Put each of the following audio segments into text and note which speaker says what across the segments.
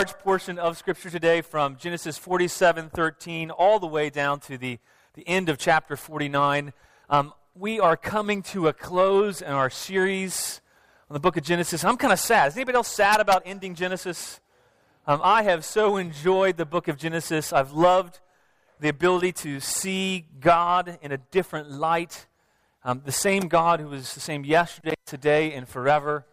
Speaker 1: large portion of Scripture today from Genesis 47 13 all the way down to the, the end of chapter 49. Um, we are coming to a close in our series on the book of Genesis. I'm kind of sad. Is anybody else sad about ending Genesis? Um, I have so enjoyed the book of Genesis. I've loved the ability to see God in a different light. Um, the same God who was the same yesterday, today, and forever.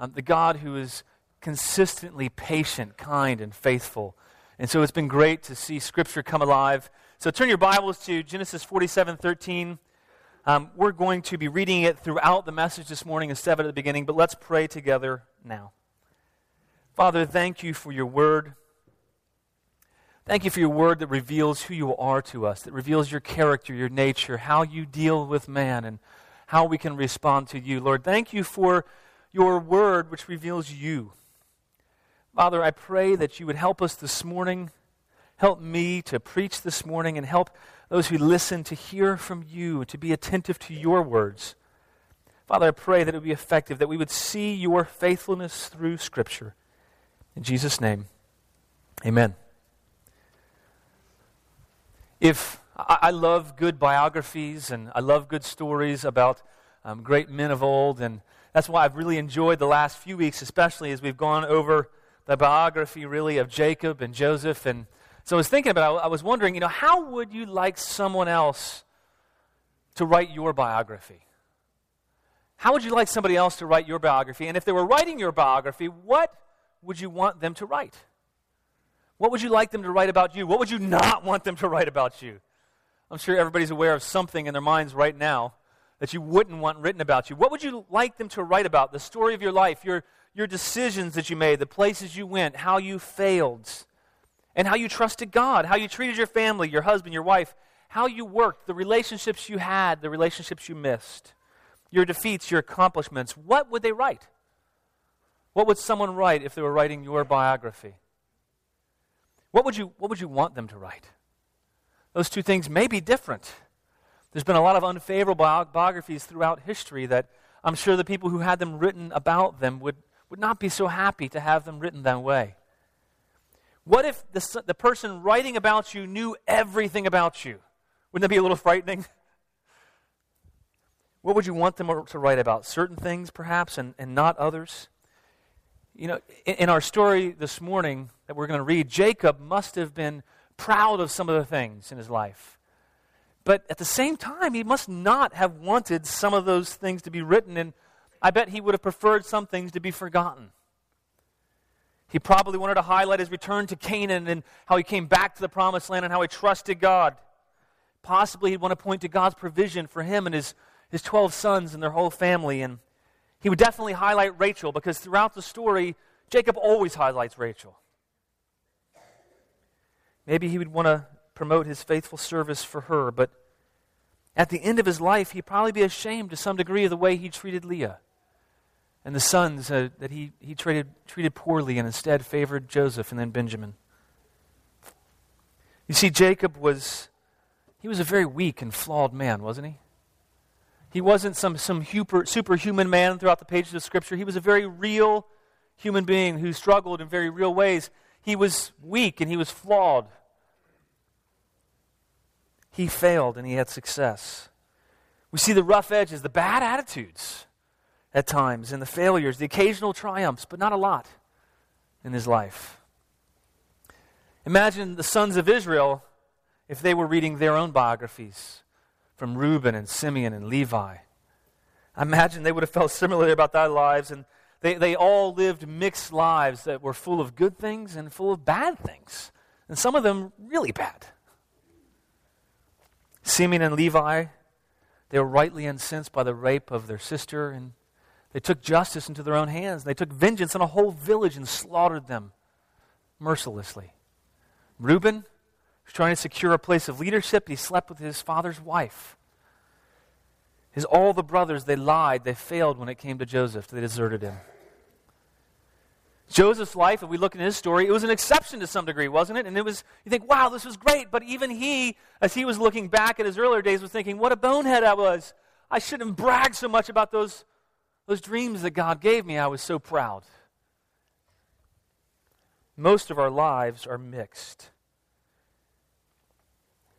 Speaker 1: Um, the God who is consistently patient, kind, and faithful. And so it's been great to see Scripture come alive. So turn your Bibles to Genesis 47 13. Um, we're going to be reading it throughout the message this morning instead of at the beginning, but let's pray together now. Father, thank you for your word. Thank you for your word that reveals who you are to us, that reveals your character, your nature, how you deal with man, and how we can respond to you. Lord, thank you for your word which reveals you. Father, I pray that you would help us this morning. Help me to preach this morning and help those who listen to hear from you, to be attentive to your words. Father, I pray that it would be effective, that we would see your faithfulness through Scripture. In Jesus' name, amen. If I, love good biographies and I love good stories about um, great men of old, and that's why I've really enjoyed the last few weeks, especially as we've gone over the biography, really, of Jacob and Joseph. And so I was thinking about I was wondering, you know, how would you like someone else to write your biography? How would you like somebody else to write your biography? And if they were writing your biography, what would you want them to write? What would you like them to write about you? What would you not want them to write about you? I'm sure everybody's aware of something in their minds right now that you wouldn't want written about you. What would you like them to write about? The story of your life, your, your decisions that you made, the places you went, how you failed, and how you trusted God, how you treated your family, your husband, your wife, how you worked, the relationships you had, the relationships you missed, your defeats, your accomplishments. What would they write? What would someone write if they were writing your biography? What would you, what would you want them to write? Those two things may be different. There's been a lot of unfavorable biographies throughout history that I'm sure the people who had them written about them would would not be so happy to have them written that way. What if the, the person writing about you knew everything about you? Wouldn't that be a little frightening? What would you want them to write about? Certain things, perhaps, and, and not others? You know, in, in our story this morning that we're going to read, Jacob must have been proud of some of the things in his life. But at the same time, he must not have wanted some of those things to be written in I bet he would have preferred some things to be forgotten. He probably wanted to highlight his return to Canaan and how he came back to the promised land and how he trusted God. Possibly he'd want to point to God's provision for him and his, his 12 sons and their whole family. And he would definitely highlight Rachel because throughout the story, Jacob always highlights Rachel. Maybe he would want to promote his faithful service for her, but at the end of his life, he'd probably be ashamed to some degree of the way he treated Leah and the sons uh, that he, he treated, treated poorly and instead favored Joseph and then Benjamin. You see, Jacob was, he was a very weak and flawed man, wasn't he? He wasn't some, some super, superhuman man throughout the pages of Scripture. He was a very real human being who struggled in very real ways. He was weak and he was flawed. He failed and he had success. We see the rough edges, the bad attitudes at times, and the failures, the occasional triumphs, but not a lot in his life. Imagine the sons of Israel if they were reading their own biographies from Reuben and Simeon and Levi. I imagine they would have felt similarly about their lives, and they, they all lived mixed lives that were full of good things and full of bad things, and some of them really bad. Simeon and Levi, they were rightly incensed by the rape of their sister, and they took justice into their own hands. They took vengeance on a whole village and slaughtered them mercilessly. Reuben was trying to secure a place of leadership. He slept with his father's wife. His all the brothers, they lied. They failed when it came to Joseph. They deserted him. Joseph's life, if we look at his story, it was an exception to some degree, wasn't it? And it was, you think, wow, this was great. But even he, as he was looking back at his earlier days, was thinking, what a bonehead I was. I shouldn't brag so much about those those dreams that God gave me, I was so proud. most of our lives are mixed.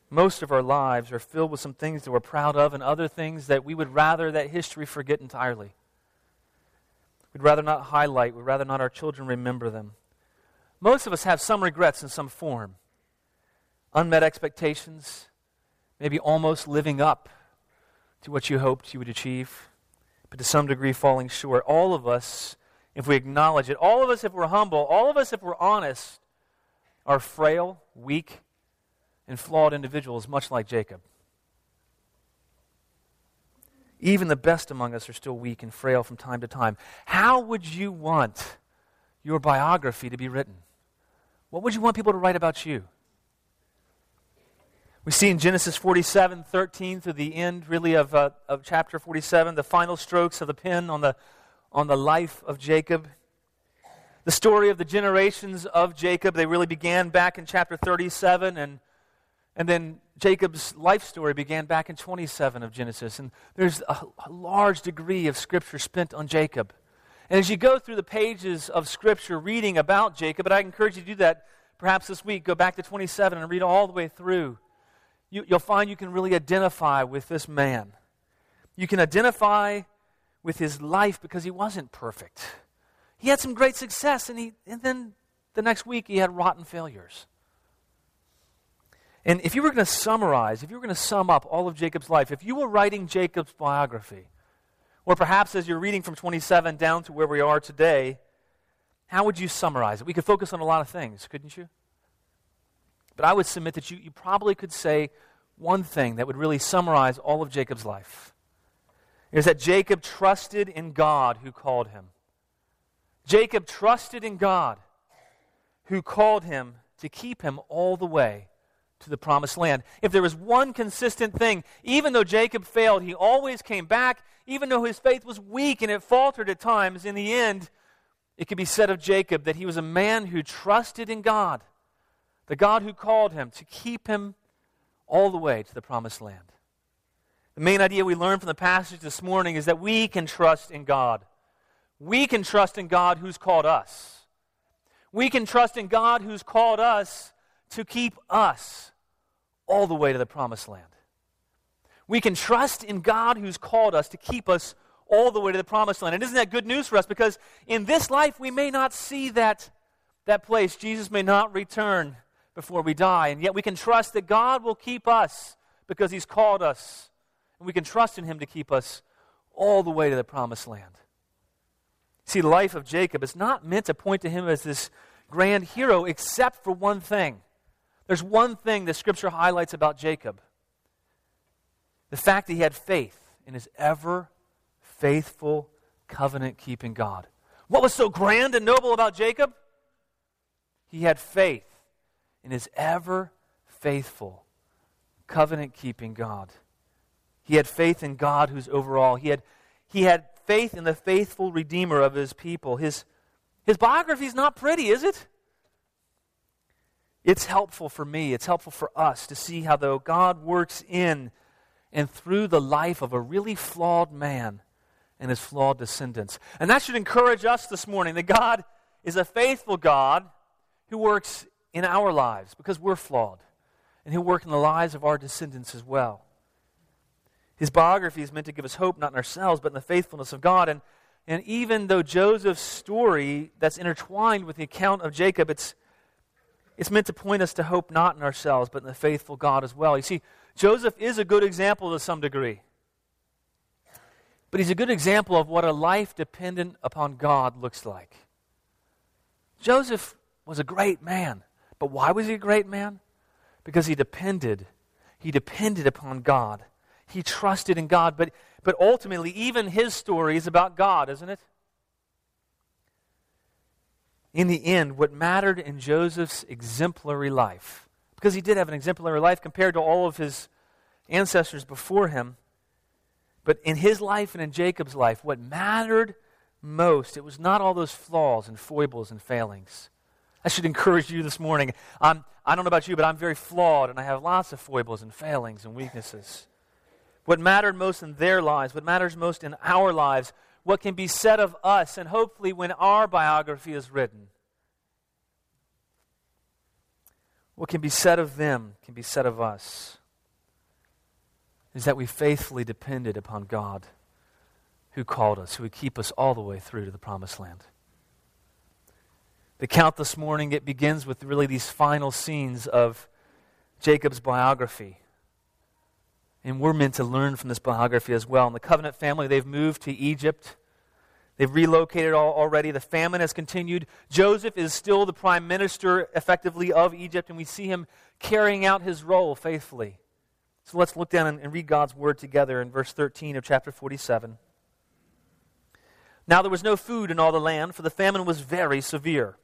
Speaker 1: Most of our lives are filled with some things that we're proud of and other things that we would rather that history forget entirely. We'd rather not highlight, we'd rather not our children remember them. Most of us have some regrets in some form unmet expectations, maybe almost living up to what you hoped you would achieve, but to some degree falling short. All of us, if we acknowledge it, all of us, if we're humble, all of us, if we're honest, are frail, weak, and flawed individuals, much like Jacob. Even the best among us are still weak and frail from time to time. How would you want your biography to be written? What would you want people to write about you? We see in Genesis 47, 13 through the end, really, of, uh, of chapter 47, the final strokes of the pen on the, on the life of Jacob. The story of the generations of Jacob, they really began back in chapter 37, and and then Jacob's life story began back in 27 of Genesis. And there's a, a, large degree of scripture spent on Jacob. And as you go through the pages of scripture reading about Jacob, and I encourage you to do that perhaps this week, go back to 27 and read all the way through. You, you'll find you can really identify with this man. You can identify with his life because he wasn't perfect. He had some great success, and, he, and then the next week he had rotten failures. And if you were going to summarize, if you were going to sum up all of Jacob's life, if you were writing Jacob's biography, or perhaps as you're reading from 27 down to where we are today, how would you summarize it? We could focus on a lot of things, couldn't you? But I would submit that you, you probably could say one thing that would really summarize all of Jacob's life. Is that Jacob trusted in God who called him. Jacob trusted in God who called him to keep him all the way to the promised land. If there was one consistent thing, even though Jacob failed, he always came back. Even though his faith was weak and it faltered at times, in the end, it could be said of Jacob that he was a man who trusted in God, the God who called him to keep him all the way to the promised land. The main idea we learned from the passage this morning is that we can trust in God. We can trust in God who's called us. We can trust in God who's called us to keep us all the way to the promised land. We can trust in God who's called us to keep us all the way to the promised land. And isn't that good news for us? Because in this life, we may not see that, that place. Jesus may not return before we die. And yet we can trust that God will keep us because he's called us. And we can trust in him to keep us all the way to the promised land. See, the life of Jacob is not meant to point to him as this grand hero, except for one thing. There's one thing that Scripture highlights about Jacob the fact that he had faith in his ever faithful, covenant keeping God. What was so grand and noble about Jacob? He had faith in his ever faithful, covenant keeping God. He had faith in God who's over all. He had, he had faith in the faithful Redeemer of his people. His, his biography is not pretty, is it? It's helpful for me, it's helpful for us to see how, though God works in and through the life of a really flawed man and his flawed descendants. And that should encourage us this morning that God is a faithful God who works in our lives because we're flawed, and he'll work in the lives of our descendants as well. His biography is meant to give us hope not in ourselves, but in the faithfulness of God. And, and even though Joseph's story that's intertwined with the account of Jacob, it's it's meant to point us to hope not in ourselves, but in the faithful God as well. You see, Joseph is a good example to some degree. But he's a good example of what a life dependent upon God looks like. Joseph was a great man. But why was he a great man? Because he depended. He depended upon God. He trusted in God. But, but ultimately, even his story is about God, isn't it? in the end, what mattered in Joseph's exemplary life, because he did have an exemplary life compared to all of his ancestors before him, but in his life and in Jacob's life, what mattered most, it was not all those flaws and foibles and failings. I should encourage you this morning. I'm, I don't know about you, but I'm very flawed and I have lots of foibles and failings and weaknesses. What mattered most in their lives, what matters most in our lives, what can be said of us, and hopefully when our biography is written, what can be said of them can be said of us is that we faithfully depended upon God who called us, who would keep us all the way through to the promised land. The count this morning, it begins with really these final scenes of Jacob's biography. And we're meant to learn from this biography as well. In the covenant family, they've moved to Egypt. They've relocated already. The famine has continued. Joseph is still the prime minister, effectively, of Egypt, and we see him carrying out his role faithfully. So let's look down and read God's word together in verse 13 of chapter 47. Now there was no food in all the land, for the famine was very severe,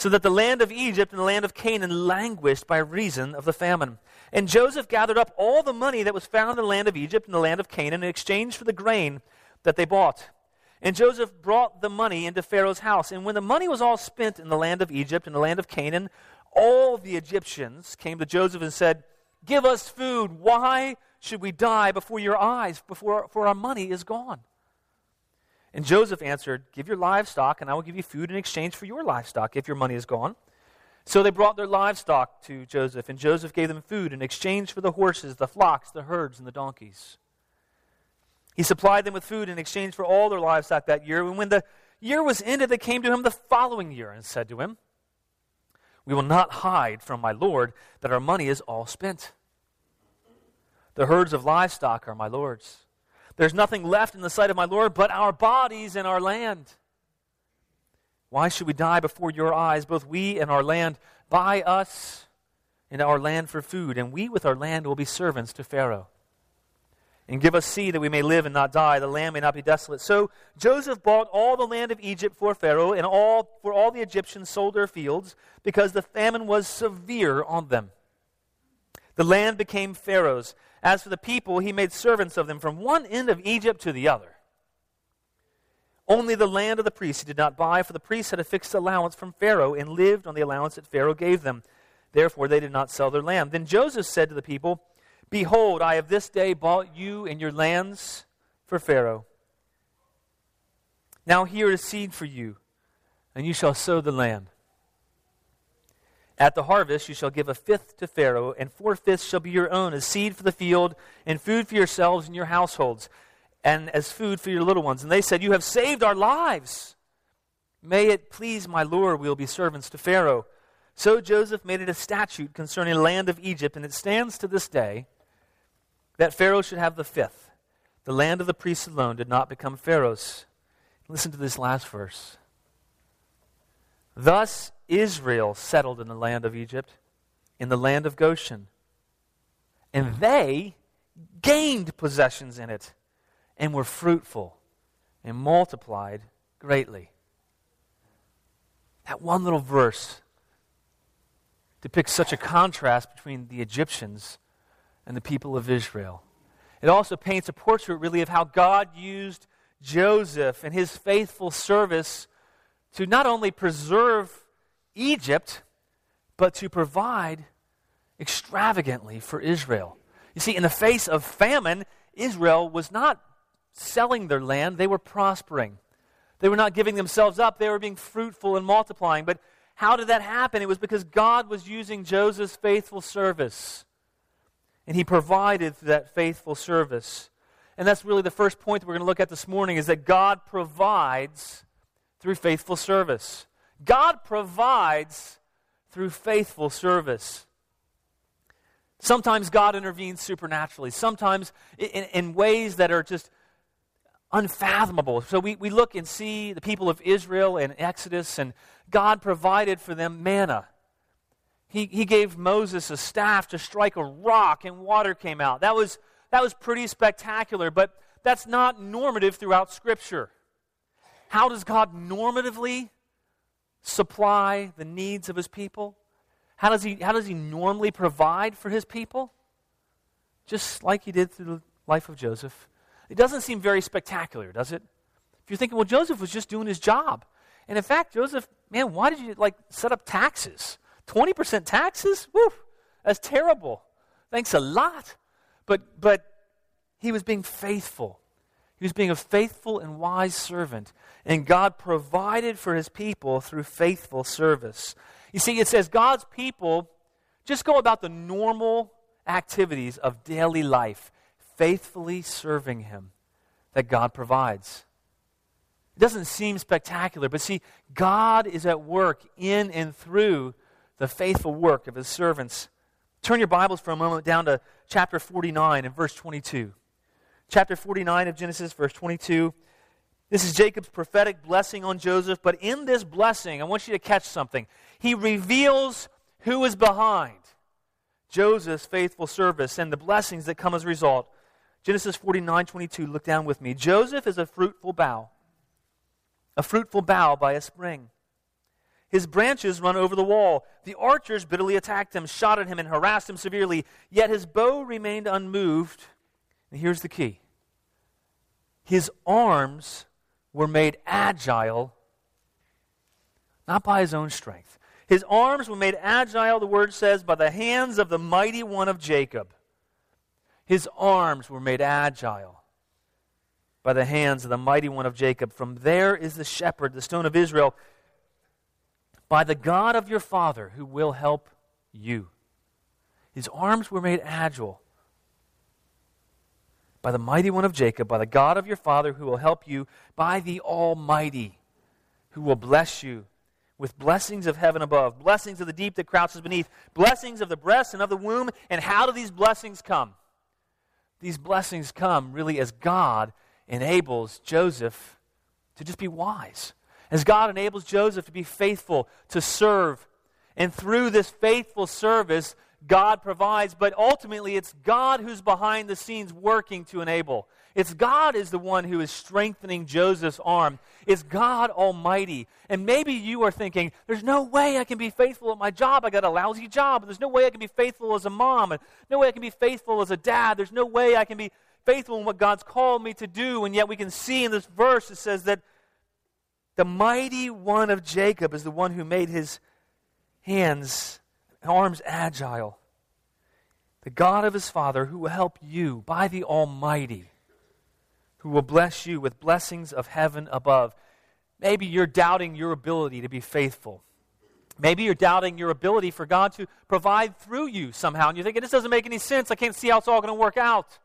Speaker 1: so that the land of Egypt and the land of Canaan languished by reason of the famine. And Joseph gathered up all the money that was found in the land of Egypt and the land of Canaan in exchange for the grain that they bought. And Joseph brought the money into Pharaoh's house. And when the money was all spent in the land of Egypt and the land of Canaan, all the Egyptians came to Joseph and said, Give us food. Why should we die before your eyes, before for our money is gone? And Joseph answered, Give your livestock, and I will give you food in exchange for your livestock if your money is gone. So they brought their livestock to Joseph, and Joseph gave them food in exchange for the horses, the flocks, the herds, and the donkeys. He supplied them with food in exchange for all their livestock that year. And when the year was ended, they came to him the following year and said to him, We will not hide from my Lord that our money is all spent. The herds of livestock are my Lord's. There's nothing left in the sight of my Lord but our bodies and our land. Why should we die before your eyes, both we and our land? Buy us and our land for food, and we with our land will be servants to Pharaoh and give us seed that we may live and not die, the land may not be desolate. So Joseph bought all the land of Egypt for Pharaoh, and all for all the Egyptians sold their fields, because the famine was severe on them. The land became Pharaoh's. As for the people, he made servants of them from one end of Egypt to the other. Only the land of the priests he did not buy, for the priests had a fixed allowance from Pharaoh and lived on the allowance that Pharaoh gave them. Therefore, they did not sell their land. Then Joseph said to the people, Behold, I have this day bought you and your lands for Pharaoh. Now here is seed for you, and you shall sow the land. At the harvest you shall give a fifth to Pharaoh, and four fifths shall be your own as seed for the field, and food for yourselves and your households, and as food for your little ones. And they said, You have saved our lives. May it please my Lord, we will be servants to Pharaoh. So Joseph made it a statute concerning the land of Egypt, and it stands to this day that Pharaoh should have the fifth. The land of the priests alone did not become Pharaoh's. Listen to this last verse. Thus Israel settled in the land of Egypt, in the land of Goshen. And they gained possessions in it and were fruitful and multiplied greatly. That one little verse depicts such a contrast between the Egyptians and the people of Israel. It also paints a portrait, really, of how God used Joseph and his faithful service to not only preserve Egypt, but to provide extravagantly for Israel. You see, in the face of famine, Israel was not selling their land, they were prospering. They were not giving themselves up, they were being fruitful and multiplying. But how did that happen? It was because God was using Joseph's faithful service and he provided through that faithful service. And that's really the first point that we're going to look at this morning is that God provides through faithful service. God provides through faithful service. Sometimes God intervenes supernaturally, sometimes in, in, ways that are just unfathomable. So we, we look and see the people of Israel in Exodus, and God provided for them manna. He, he gave Moses a staff to strike a rock and water came out. That was, that was pretty spectacular, but that's not normative throughout Scripture. How does God normatively supply the needs of his people? How does he, how does he normally provide for his people? Just like he did through the life of Joseph. It doesn't seem very spectacular, does it? If you're thinking, well, Joseph was just doing his job. And in fact, Joseph, man, why did you like set up taxes? 20% taxes? Woo, that's terrible. Thanks a lot. But, but he was being faithful. He was being a faithful and wise servant. And God provided for his people through faithful service. You see, it says God's people just go about the normal activities of daily life, faithfully serving Him that God provides. It doesn't seem spectacular, but see, God is at work in and through the faithful work of His servants. Turn your Bibles for a moment down to chapter 49 and verse 22. Chapter 49 of Genesis, verse 22. This is Jacob's prophetic blessing on Joseph, but in this blessing, I want you to catch something. He reveals who is behind Joseph's faithful service and the blessings that come as a result. Genesis 49 22, look down with me. Joseph is a fruitful bough, a fruitful bough by a spring. His branches run over the wall. The archers bitterly attacked him, shot at him, and harassed him severely. Yet his bow remained unmoved. And here's the key his arms were made agile, not by his own strength. His arms were made agile, the word says, by the hands of the mighty one of Jacob. His arms were made agile by the hands of the mighty one of Jacob. From there is the shepherd, the stone of Israel, by the God of your father who will help you. His arms were made agile by the mighty one of Jacob, by the God of your father who will help you, by the Almighty who will bless you with blessings of heaven above, blessings of the deep that crouches beneath, blessings of the breast and of the womb. And how do these blessings come? These blessings come really as God enables Joseph to just be wise. As God enables Joseph to be faithful, to serve. And through this faithful service, God provides, but ultimately it's God who's behind the scenes working to enable. It's God is the one who is strengthening Joseph's arm. It's God Almighty. And maybe you are thinking, there's no way I can be faithful at my job. I got a lousy job. There's no way I can be faithful as a mom. No way I can be faithful as a dad. There's no way I can be faithful in what God's called me to do. And yet we can see in this verse it says that the mighty one of Jacob is the one who made his hands arms agile. The God of his Father who will help you by the Almighty, who will bless you with blessings of heaven above. Maybe you're doubting your ability to be faithful. Maybe you're doubting your ability for God to provide through you somehow. And you're thinking, this doesn't make any sense. I can't see how it's all going to work out.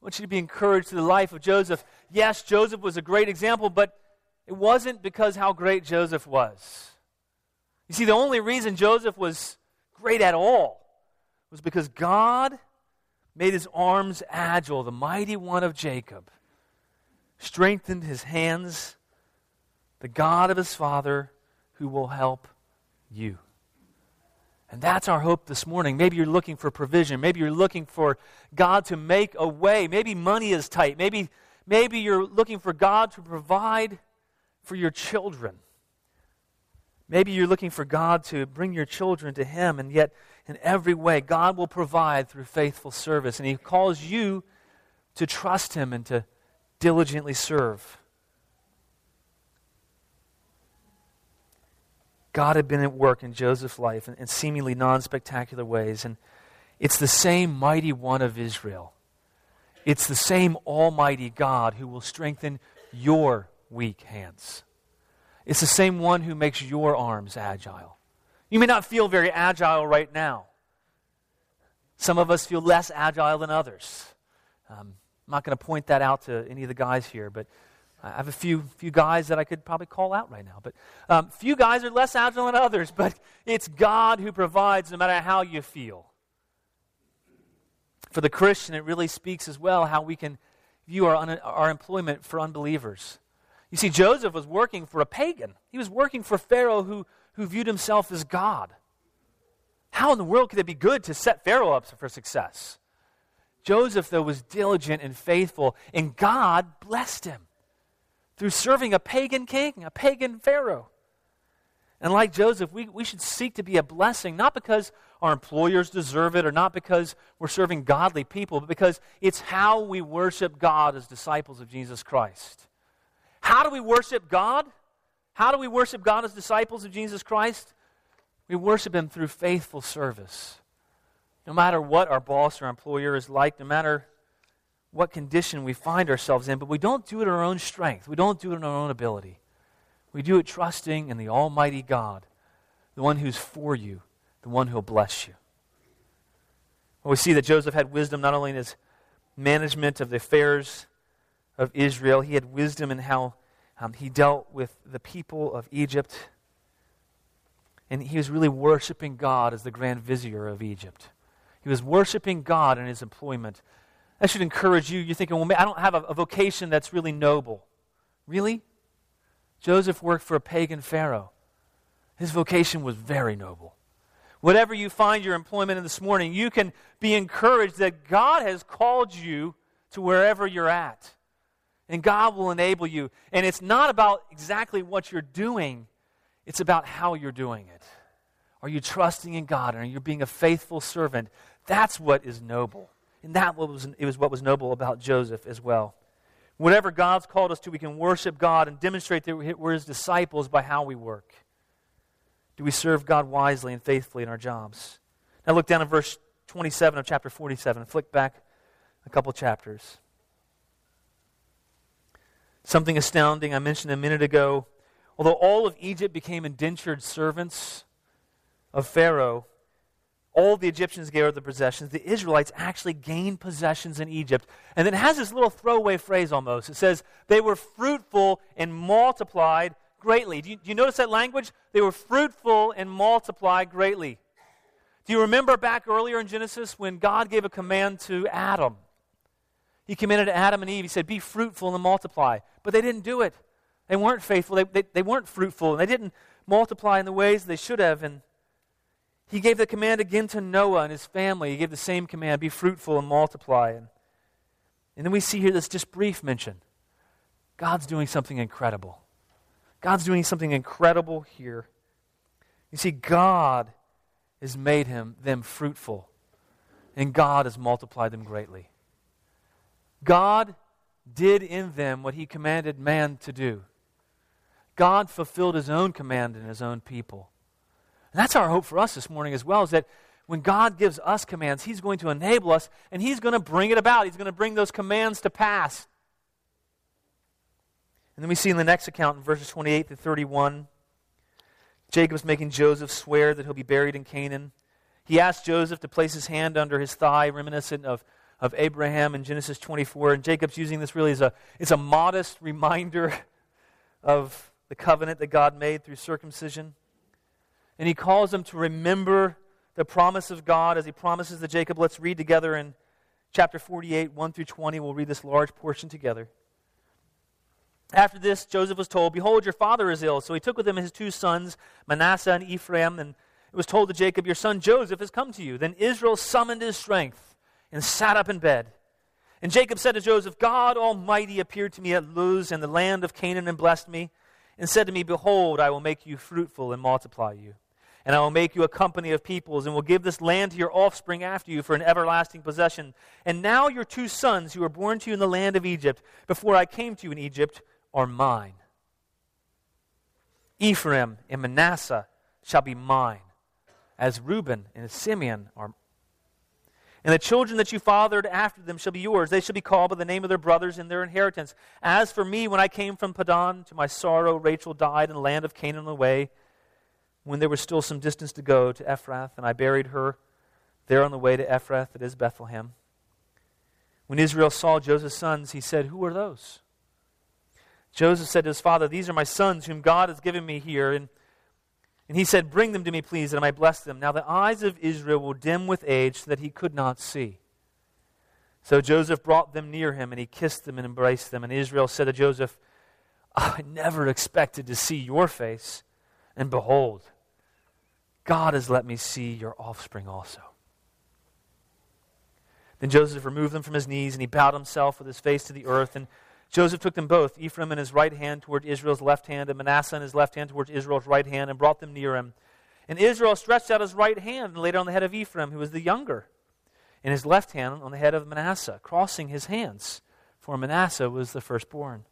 Speaker 1: I want you to be encouraged to the life of Joseph. Yes, Joseph was a great example, but it wasn't because how great Joseph was. You see, the only reason Joseph was great at all was because God made his arms agile, the mighty one of Jacob, strengthened his hands, the God of his father who will help you. And that's our hope this morning. Maybe you're looking for provision. Maybe you're looking for God to make a way. Maybe money is tight. Maybe, maybe you're looking for God to provide for your children. Maybe you're looking for God to bring your children to Him, and yet, in every way, God will provide through faithful service. And He calls you to trust Him and to diligently serve. God had been at work in Joseph's life in, in seemingly non spectacular ways. And it's the same mighty one of Israel. It's the same almighty God who will strengthen your weak hands. It's the same one who makes your arms agile. You may not feel very agile right now. Some of us feel less agile than others. Um, I'm not going to point that out to any of the guys here, but I have a few, few guys that I could probably call out right now. But um, few guys are less agile than others, but it's God who provides no matter how you feel. For the Christian, it really speaks as well how we can view our, un- our employment for unbelievers. You see, Joseph was working for a pagan. He was working for Pharaoh who, who viewed himself as God. How in the world could it be good to set Pharaoh up for success? Joseph, though, was diligent and faithful, and God blessed him through serving a pagan king, a pagan Pharaoh. And like Joseph, we, we should seek to be a blessing, not because our employers deserve it or not because we're serving godly people, but because it's how we worship God as disciples of Jesus Christ. How do we worship God? How do we worship God as disciples of Jesus Christ? We worship Him through faithful service. No matter what our boss or employer is like, no matter what condition we find ourselves in, but we don't do it in our own strength. We don't do it in our own ability. We do it trusting in the Almighty God, the one who's for you, the one who'll bless you. Well, we see that Joseph had wisdom not only in his management of the affairs of Israel, he had wisdom in how um, he dealt with the people of Egypt. And he was really worshiping God as the grand vizier of Egypt. He was worshiping God in his employment. That should encourage you. You're thinking, well, I don't have a, a vocation that's really noble. Really? Joseph worked for a pagan Pharaoh. His vocation was very noble. Whatever you find your employment in this morning, you can be encouraged that God has called you to wherever you're at. And God will enable you. And it's not about exactly what you're doing, it's about how you're doing it. Are you trusting in God? And are you being a faithful servant? That's what is noble. And that was, it was what was noble about Joseph as well. Whatever God's called us to, we can worship God and demonstrate that we're his disciples by how we work. Do we serve God wisely and faithfully in our jobs? Now look down at verse 27 of chapter 47 and flick back a couple chapters. Something astounding I mentioned a minute ago. Although all of Egypt became indentured servants of Pharaoh, all the Egyptians gave up their possessions. The Israelites actually gained possessions in Egypt. And then it has this little throwaway phrase almost. It says, they were fruitful and multiplied greatly. Do you, do you notice that language? They were fruitful and multiplied greatly. Do you remember back earlier in Genesis when God gave a command to Adam? He commanded Adam and Eve, He said, Be fruitful and multiply. But they didn't do it. They weren't faithful. They, they, they weren't fruitful. And they didn't multiply in the ways they should have. And He gave the command again to Noah and his family. He gave the same command be fruitful and multiply. And, and then we see here this just brief mention God's doing something incredible. God's doing something incredible here. You see, God has made him, them fruitful, and God has multiplied them greatly. God did in them what he commanded man to do. God fulfilled his own command in his own people. And that's our hope for us this morning as well, is that when God gives us commands, he's going to enable us and he's going to bring it about. He's going to bring those commands to pass. And then we see in the next account in verses 28 to 31, Jacob's making Joseph swear that he'll be buried in Canaan. He asked Joseph to place his hand under his thigh, reminiscent of, of Abraham in Genesis 24. And Jacob's using this really as a, it's a modest reminder of the covenant that God made through circumcision. And he calls them to remember the promise of God as he promises to Jacob. Let's read together in chapter 48, 1 through 20. We'll read this large portion together. After this, Joseph was told, Behold, your father is ill. So he took with him his two sons, Manasseh and Ephraim, and it was told to Jacob, Your son Joseph has come to you. Then Israel summoned his strength and sat up in bed. And Jacob said to Joseph, God Almighty appeared to me at Luz in the land of Canaan and blessed me, and said to me, Behold, I will make you fruitful and multiply you. And I will make you a company of peoples, and will give this land to your offspring after you for an everlasting possession. And now your two sons, who were born to you in the land of Egypt, before I came to you in Egypt, are mine. Ephraim and Manasseh shall be mine, as Reuben and Simeon are. And the children that you fathered after them shall be yours. They shall be called by the name of their brothers in their inheritance. As for me, when I came from Padan, to my sorrow, Rachel died in the land of Canaan on the way, when there was still some distance to go to Ephrath, and I buried her there on the way to Ephrath, that is Bethlehem. When Israel saw Joseph's sons, he said, Who are those? Joseph said to his father, These are my sons whom God has given me here. And, and he said, Bring them to me, please, that I might bless them. Now the eyes of Israel were dim with age, so that he could not see. So Joseph brought them near him, and he kissed them and embraced them. And Israel said to Joseph, oh, I never expected to see your face, and behold, God has let me see your offspring also. Then Joseph removed them from his knees, and he bowed himself with his face to the earth, and Joseph took them both, Ephraim in his right hand toward Israel's left hand, and Manasseh in his left hand towards Israel's right hand, and brought them near him. And Israel stretched out his right hand and laid it on the head of Ephraim, who was the younger, and his left hand on the head of Manasseh, crossing his hands, for Manasseh was the firstborn.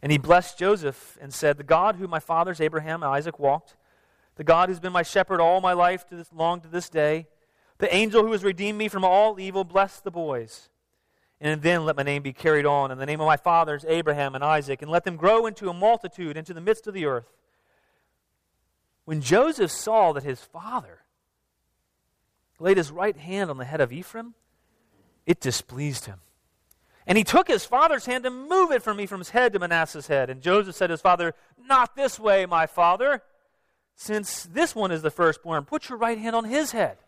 Speaker 1: And he blessed Joseph and said, The God who my fathers Abraham and Isaac walked, the God who's been my shepherd all my life to this, long to this day, the angel who has redeemed me from all evil, bless the boys and then let my name be carried on in the name of my fathers, Abraham and Isaac, and let them grow into a multitude into the midst of the earth. When Joseph saw that his father laid his right hand on the head of Ephraim, it displeased him. And he took his father's hand to move it from Ephraim's head to Manasseh's head. And Joseph said to his father, Not this way, my father. Since this one is the firstborn, put your right hand on his head.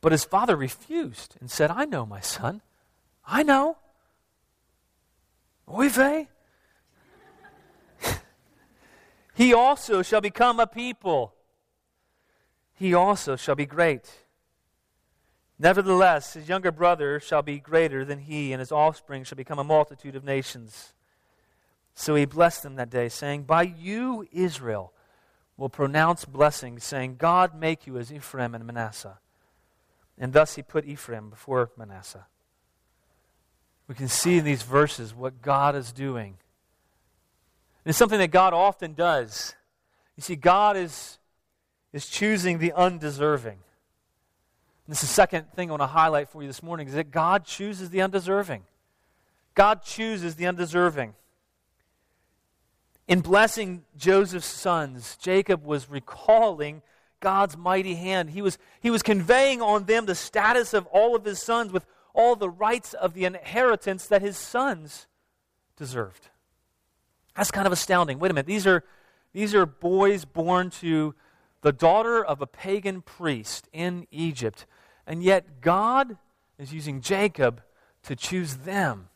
Speaker 1: But his father refused and said, I know, my son. I know. Oy vey. he also shall become a people. He also shall be great. Nevertheless, his younger brother shall be greater than he, and his offspring shall become a multitude of nations. So he blessed them that day, saying, By you, Israel, will pronounce blessings, saying, God make you as Ephraim and Manasseh. And thus he put Ephraim before Manasseh. We can see in these verses what God is doing. And it's something that God often does. You see, God is, is choosing the undeserving. And this is the second thing I want to highlight for you this morning is that God chooses the undeserving. God chooses the undeserving. In blessing Joseph's sons, Jacob was recalling God's mighty hand. He was, he was conveying on them the status of all of his sons with all the rights of the inheritance that his sons deserved. That's kind of astounding. Wait a minute. These are, these are boys born to the daughter of a pagan priest in Egypt. And yet God is using Jacob to choose them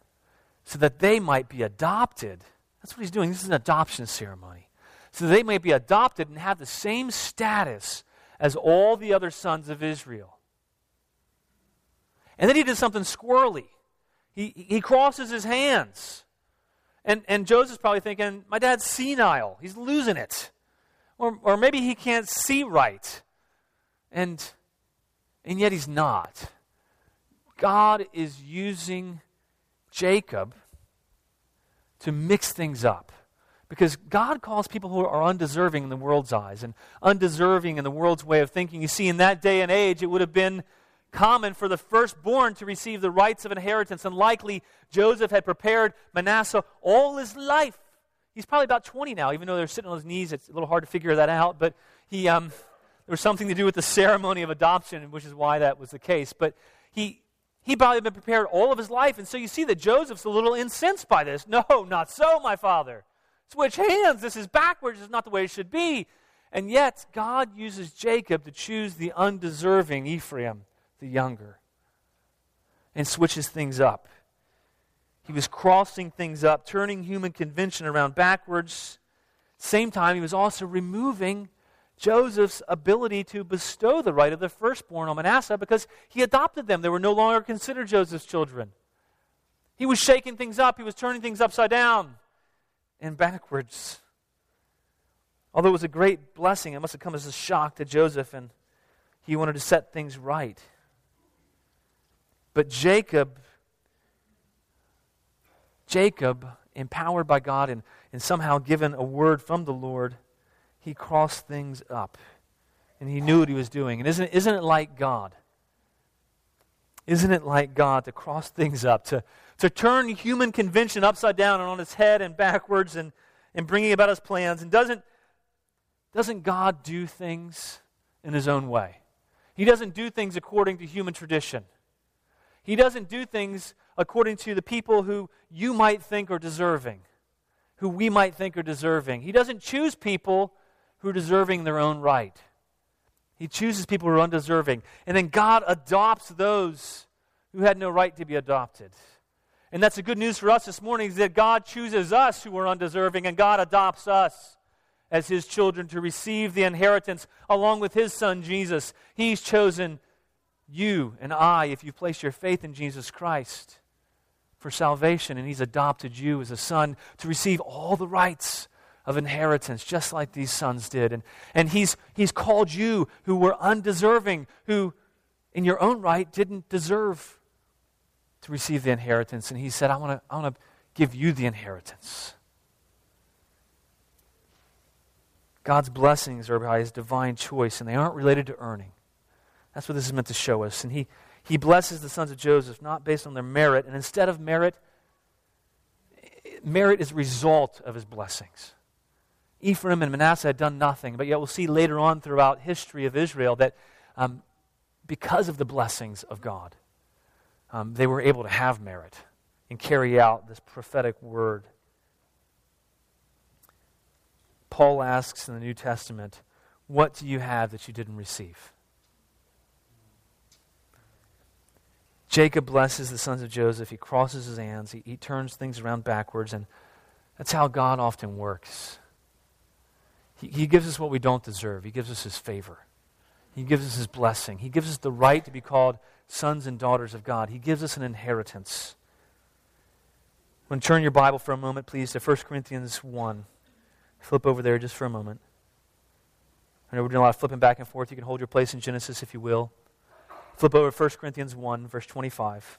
Speaker 1: so that they might be adopted. That's what he's doing. This is an adoption ceremony. So they may be adopted and have the same status as all the other sons of Israel. And then he did something squirrely. He, he crosses his hands. And, and Joseph's probably thinking, my dad's senile. He's losing it. Or, or maybe he can't see right. And, and yet he's not. God is using Jacob to mix things up. Because God calls people who are undeserving in the world's eyes and undeserving in the world's way of thinking. You see, in that day and age, it would have been common for the firstborn to receive the rights of inheritance. And likely Joseph had prepared Manasseh all his life. He's probably about 20 now, even though they're sitting on his knees. It's a little hard to figure that out. But he, um, there was something to do with the ceremony of adoption, which is why that was the case. But he, he probably been prepared all of his life. And so you see that Joseph's a little incensed by this. No, not so, my father. Switch hands. This is backwards. This is not the way it should be. And yet, God uses Jacob to choose the undeserving Ephraim the younger, and switches things up. He was crossing things up, turning human convention around backwards. Same time, he was also removing Joseph's ability to bestow the right of the firstborn on Manasseh because he adopted them. They were no longer considered Joseph's children. He was shaking things up, he was turning things upside down and backwards. Although it was a great blessing, it must have come as a shock to Joseph, and he wanted to set things right. But Jacob, Jacob, empowered by God and, and somehow given a word from the Lord, he crossed things up. And he knew what he was doing. And isn't, isn't it like God? Isn't it like God to cross things up, to, to turn human convention upside down and on its head and backwards and, and bringing about his plans? And doesn't, doesn't God do things in his own way? He doesn't do things according to human tradition. He doesn't do things according to the people who you might think are deserving, who we might think are deserving. He doesn't choose people who are deserving their own right. He chooses people who are undeserving. And then God adopts those who had no right to be adopted. And that's the good news for us this morning is that God chooses us who are undeserving and God adopts us as his children to receive the inheritance along with his son Jesus. He's chosen you and I, if you place your faith in Jesus Christ for salvation, and He's adopted you as a son to receive all the rights of inheritance, just like these sons did. And, and he's, he's called you who were undeserving, who in your own right didn't deserve to receive the inheritance. And He said, I want to I give you the inheritance. God's blessings are by His divine choice, and they aren't related to earning. That's what this is meant to show us. And he, he blesses the sons of Joseph not based on their merit, and instead of merit, merit is a result of his blessings. Ephraim and Manasseh had done nothing, but yet we'll see later on throughout history of Israel that um, because of the blessings of God, um, they were able to have merit and carry out this prophetic word. Paul asks in the New Testament, What do you have that you didn't receive? Jacob blesses the sons of Joseph. He crosses his hands. He, he turns things around backwards. And that's how God often works. He, he gives us what we don't deserve, He gives us His favor. He gives us His blessing. He gives us the right to be called sons and daughters of God. He gives us an inheritance. When turn your Bible for a moment, please, to 1 Corinthians 1. Flip over there just for a moment. I know we're doing a lot of flipping back and forth. You can hold your place in Genesis if you will. Flip over 1 Corinthians 1, verse 25.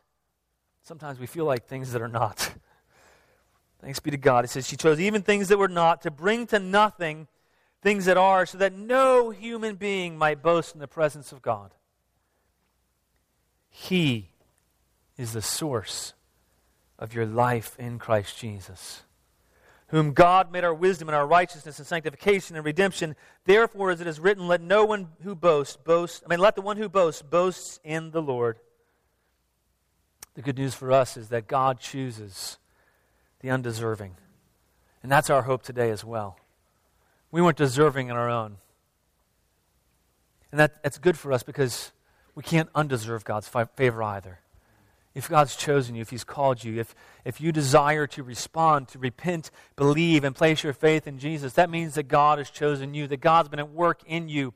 Speaker 1: Sometimes we feel like things that are not. Thanks be to God. It says, She chose even things that were not to bring to nothing things that are, so that no human being might boast in the presence of God. He is the source of your life in Christ Jesus, whom God made our wisdom and our righteousness and sanctification and redemption. Therefore, as it is written, let no one who boasts boast, I mean, let the one who boasts boasts in the Lord. The good news for us is that God chooses the undeserving. And that's our hope today as well. We weren't deserving on our own. And that, that's good for us because we can't undeserve God's favor either. If God's chosen you, if He's called you, if, if you desire to respond, to repent, believe, and place your faith in Jesus, that means that God has chosen you, that God's been at work in you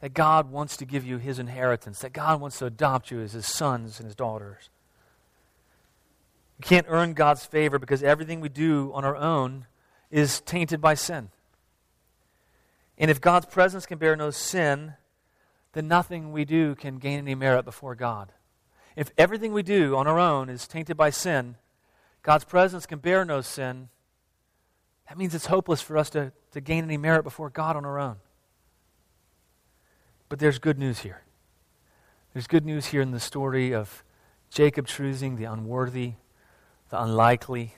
Speaker 1: that God wants to give you his inheritance, that God wants to adopt you as his sons and his daughters. We can't earn God's favor because everything we do on our own is tainted by sin. And if God's presence can bear no sin, then nothing we do can gain any merit before God. If everything we do on our own is tainted by sin, God's presence can bear no sin, that means it's hopeless for us to, to gain any merit before God on our own. But there's good news here. There's good news here in the story of Jacob choosing the unworthy, the unlikely.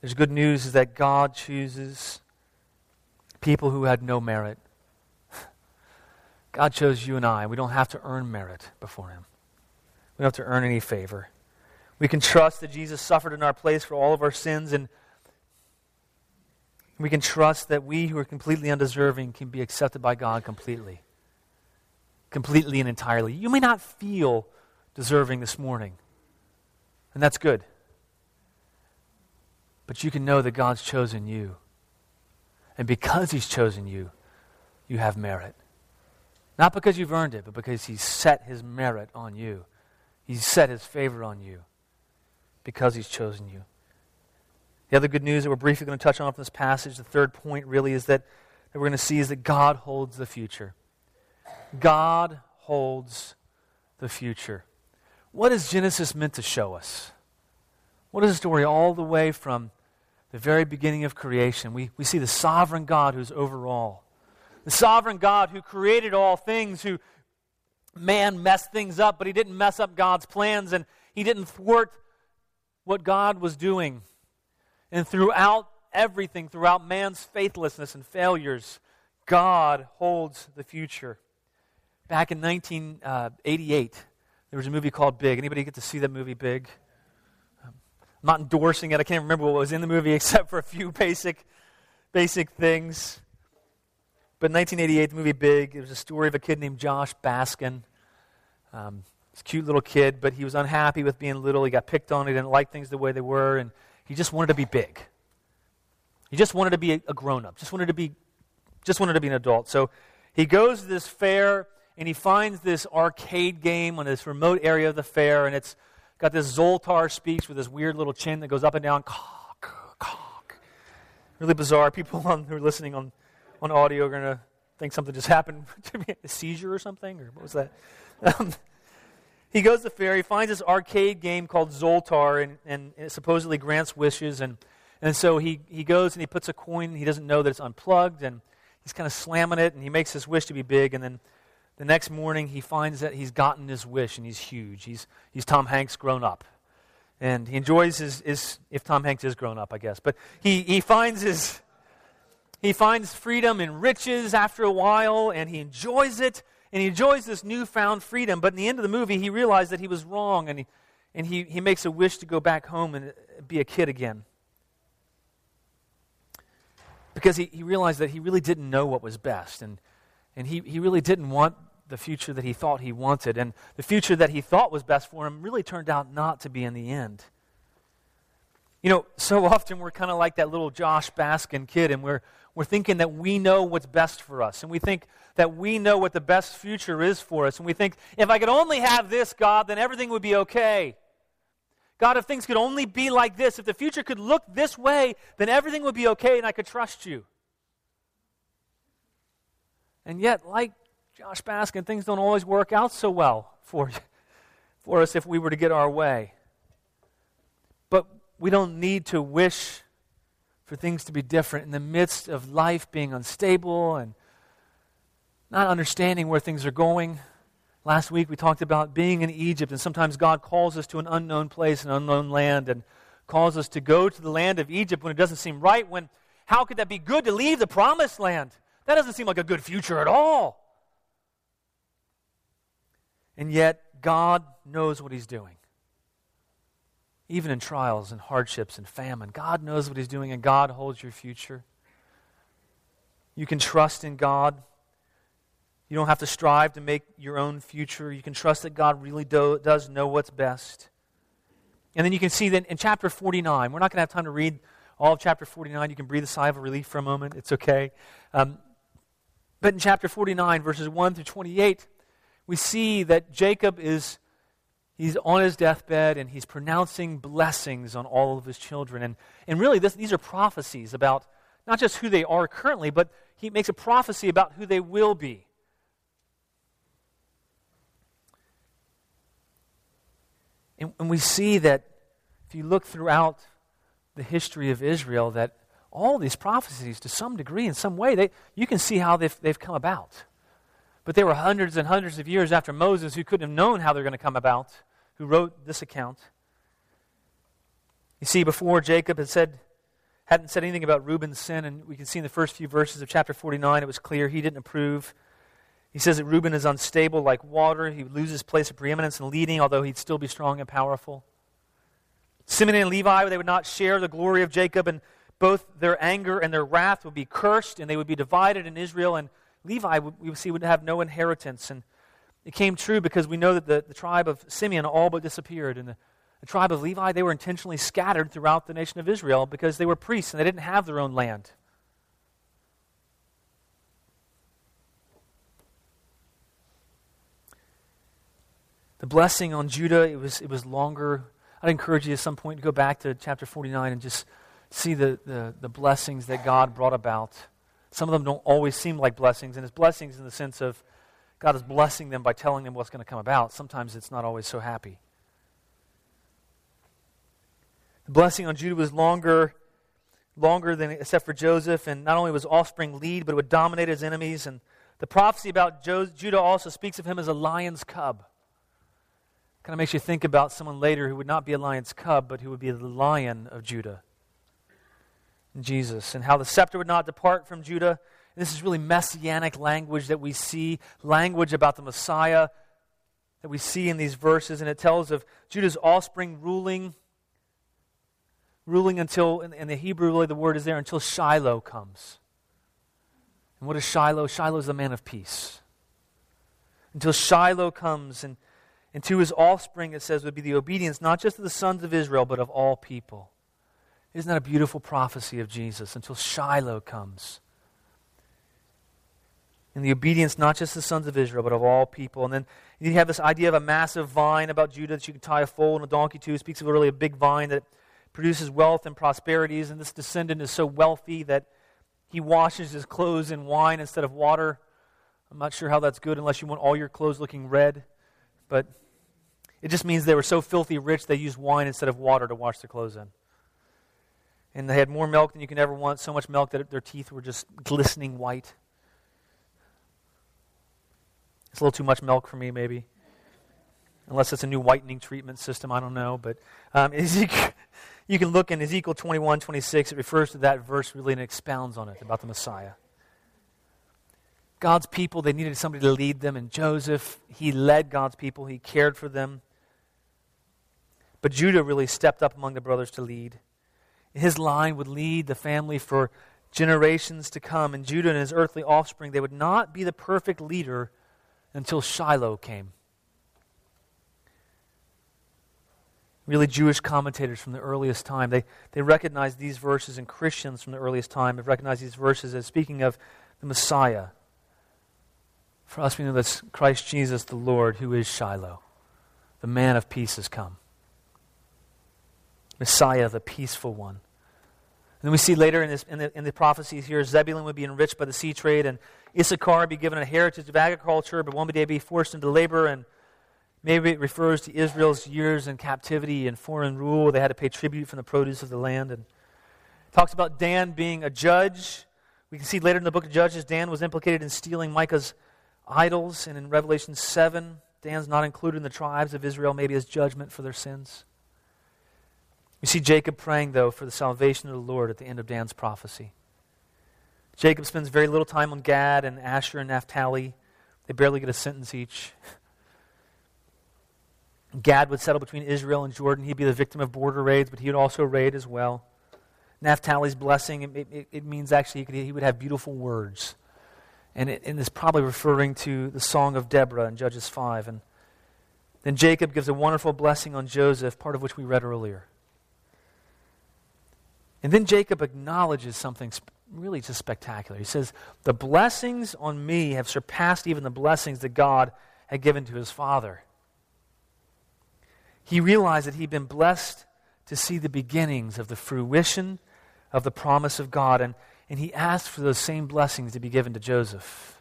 Speaker 1: There's good news is that God chooses people who had no merit. God chose you and I. We don't have to earn merit before Him. We don't have to earn any favor. We can trust that Jesus suffered in our place for all of our sins, and we can trust that we who are completely undeserving can be accepted by God completely completely and entirely. You may not feel deserving this morning, and that's good. But you can know that God's chosen you. And because He's chosen you, you have merit. Not because you've earned it, but because He's set His merit on you. He's set His favor on you because He's chosen you. The other good news that we're briefly going to touch on from this passage, the third point really, is that, that we're going to see is that God holds the future. God holds the future. What is Genesis meant to show us? What is the story all the way from the very beginning of creation? We, we see the sovereign God who's over all. The sovereign God who created all things, who man messed things up, but he didn't mess up God's plans and he didn't thwart what God was doing. And throughout everything, throughout man's faithlessness and failures, God holds the future. Back in 1988, there was a movie called Big. Anybody get to see that movie, Big? Um, I'm not endorsing it. I can't remember what was in the movie except for a few basic, basic things. But in 1988, the movie Big, it was a story of a kid named Josh Baskin. Um, this cute little kid, but he was unhappy with being little. He got picked on. He didn't like things the way they were, and he just wanted to be big. He just wanted to be a, a grown up. Just wanted to be Just wanted to be an adult. So he goes to this fair and he finds this arcade game on this remote area of the fair, and it's got this Zoltar Speaks with this weird little chin that goes up and down. Cock, cock. Really bizarre. People on, who are listening on, on audio are going to think something just happened to me, a seizure or something, or what was that? Um, he goes to the fair. He finds this arcade game called Zoltar, and, and it supposedly grants wishes. And, and so he, he goes and he puts a coin. He doesn't know that it's unplugged, and he's kind of slamming it, and he makes his wish to be big. And then the next morning, he finds that he's gotten his wish, and he's huge. He's, he's Tom Hanks grown up. And he enjoys his, his, if Tom Hanks is grown up, I guess. But he, he finds his, he finds freedom and riches after a while, and he enjoys it, and he enjoys this newfound freedom. But in the end of the movie, he realized that he was wrong, and he, and he, he makes a wish to go back home and be a kid again. Because he, he realized that he really didn't know what was best, and, and he, he really didn't want the future that he thought he wanted. And the future that he thought was best for him really turned out not to be in the end. You know, so often we're kind of like that little Josh Baskin kid, and we're, we're thinking that we know what's best for us. And we think that we know what the best future is for us. And we think, if I could only have this, God, then everything would be okay. God, if things could only be like this, if the future could look this way, then everything would be okay and I could trust you. And yet, like Josh Baskin, things don't always work out so well for, for us if we were to get our way. But we don't need to wish for things to be different in the midst of life being unstable and not understanding where things are going. Last week we talked about being in Egypt, and sometimes God calls us to an unknown place, an unknown land, and calls us to go to the land of Egypt when it doesn't seem right. When how could that be good to leave the promised land? That doesn't seem like a good future at all. And yet, God knows what He's doing even in trials and hardships and famine. God knows what He's doing, and God holds your future. You can trust in God. You don't have to strive to make your own future. You can trust that God really do, does know what's best. And then you can see that in chapter 49, we're not going to have time to read all of chapter 49. You can breathe a sigh of relief for a moment. It's okay. Um, but in chapter 49, verses 1 through 28, we see that Jacob is he's on his deathbed and he's pronouncing blessings on all of his children. And, and really, this, these are prophecies about not just who they are currently, but he makes a prophecy about who they will be. And, and we see that if you look throughout the history of Israel, that all these prophecies, to some degree, in some way, they, you can see how they've, they've come about. But they were hundreds and hundreds of years after Moses who couldn't have known how they're going to come about who wrote this account. You see, before Jacob had said, hadn't said anything about Reuben's sin, and we can see in the first few verses of chapter 49, it was clear he didn't approve. He says that Reuben is unstable like water. He would lose his place of preeminence and leading, although he'd still be strong and powerful. Simeon and Levi, they would not share the glory of Jacob, and both their anger and their wrath would be cursed, and they would be divided in Israel. And Levi, we see, would have no inheritance. And it came true because we know that the, the tribe of Simeon all but disappeared. And the, the tribe of Levi, they were intentionally scattered throughout the nation of Israel because they were priests and they didn't have their own land. The blessing on Judah, it was, it was longer. I'd encourage you at some point to go back to chapter 49 and just see the, the, the blessings that God brought about. Some of them don't always seem like blessings, and it's blessings in the sense of God is blessing them by telling them what's going to come about. Sometimes it's not always so happy. The blessing on Judah was longer, longer than except for Joseph, and not only was offspring lead, but it would dominate his enemies. And the prophecy about Judah also speaks of him as a lion's cub. Kind of makes you think about someone later who would not be a lion's cub, but who would be the lion of Judah. Jesus, and how the scepter would not depart from Judah this is really messianic language that we see, language about the Messiah that we see in these verses. And it tells of Judah's offspring ruling, ruling until, in, in the Hebrew, really the word is there, until Shiloh comes. And what is Shiloh? Shiloh is the man of peace. Until Shiloh comes, and, and to his offspring, it says, would be the obedience not just of the sons of Israel, but of all people. Isn't that a beautiful prophecy of Jesus? Until Shiloh comes. in the obedience not just of the sons of Israel, but of all people. And then you have this idea of a massive vine about Judah that you can tie a foal and a donkey to. It speaks of really a big vine that produces wealth and prosperities. And this descendant is so wealthy that he washes his clothes in wine instead of water. I'm not sure how that's good unless you want all your clothes looking red. But it just means they were so filthy rich they used wine instead of water to wash their clothes in. And they had more milk than you can ever want, so much milk that their teeth were just glistening white. It's a little too much milk for me, maybe. Unless it's a new whitening treatment system, I don't know. But um, Ezekiel, you can look in Ezekiel 21, 26. It refers to that verse really and expounds on it about the Messiah. God's people, they needed somebody to lead them. And Joseph, he led God's people, he cared for them. But Judah really stepped up among the brothers to lead. His line would lead the family for generations to come. And Judah and his earthly offspring, they would not be the perfect leader until Shiloh came. Really, Jewish commentators from the earliest time, they, they recognized these verses, and Christians from the earliest time have recognized these verses as speaking of the Messiah. For us, we know that's Christ Jesus the Lord, who is Shiloh. The man of peace has come. Messiah, the peaceful one. And then we see later in, this, in, the, in the prophecies here, Zebulun would be enriched by the sea trade, and Issachar would be given a heritage of agriculture, but one day be forced into labor. And maybe it refers to Israel's years in captivity and foreign rule. They had to pay tribute from the produce of the land. And talks about Dan being a judge. We can see later in the book of Judges, Dan was implicated in stealing Micah's idols. And in Revelation 7, Dan's not included in the tribes of Israel, maybe as judgment for their sins. We see Jacob praying, though, for the salvation of the Lord at the end of Dan's prophecy. Jacob spends very little time on Gad and Asher and Naphtali. They barely get a sentence each. Gad would settle between Israel and Jordan. He'd be the victim of border raids, but he would also raid as well. Naphtali's blessing, it, it, it means actually he, could, he, would have beautiful words. And, it, and it's probably referring to the Song of Deborah in Judges 5. And then Jacob gives a wonderful blessing on Joseph, part of which we read earlier. And then Jacob acknowledges something really just spectacular. He says, The blessings on me have surpassed even the blessings that God had given to his father. He realized that he'd been blessed to see the beginnings of the fruition of the promise of God, and, and he asked for those same blessings to be given to Joseph.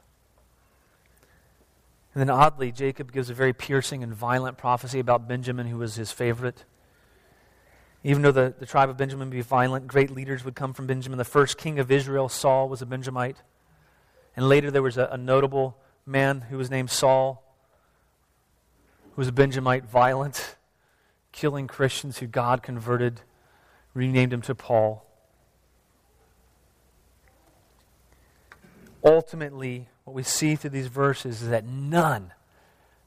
Speaker 1: And then, oddly, Jacob gives a very piercing and violent prophecy about Benjamin, who was his favorite. Even though the, the tribe of Benjamin would be violent, great leaders would come from Benjamin. The first king of Israel, Saul, was a Benjamite. And later there was a, a notable man who was named Saul, who was a Benjamite, violent, killing Christians who God converted, renamed him to Paul. Ultimately, what we see through these verses is that none,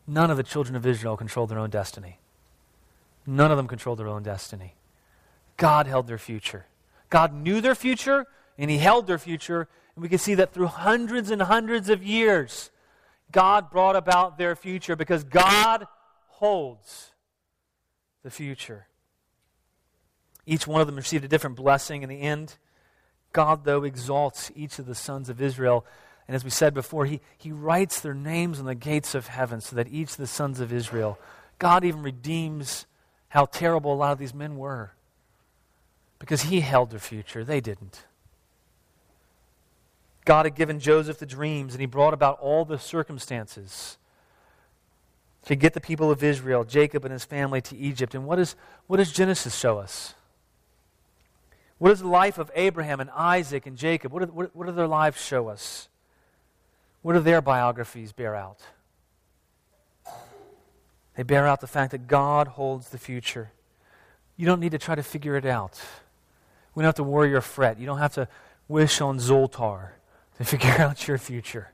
Speaker 1: none of the children of Israel controlled their own destiny. None of them controlled their own destiny. God held their future. God knew their future, and He held their future. And we can see that through hundreds and hundreds of years, God brought about their future because God holds the future. Each one of them received a different blessing in the end. God, though, exalts each of the sons of Israel. And as we said before, he, he writes their names on the gates of heaven so that each of the sons of Israel, God even redeems how terrible a lot of these men were because he held their future. They didn't. God had given Joseph the dreams, and he brought about all the circumstances to get the people of Israel, Jacob and his family, to Egypt. And what, is, what does Genesis show us? What does the life of Abraham and Isaac and Jacob, what, what, what do their lives show us? What do their biographies bear out? They bear out the fact that God holds the future. You don't need to try to figure it out. We don't have to worry or fret. You don't have to wish on Zoltar to figure out your future.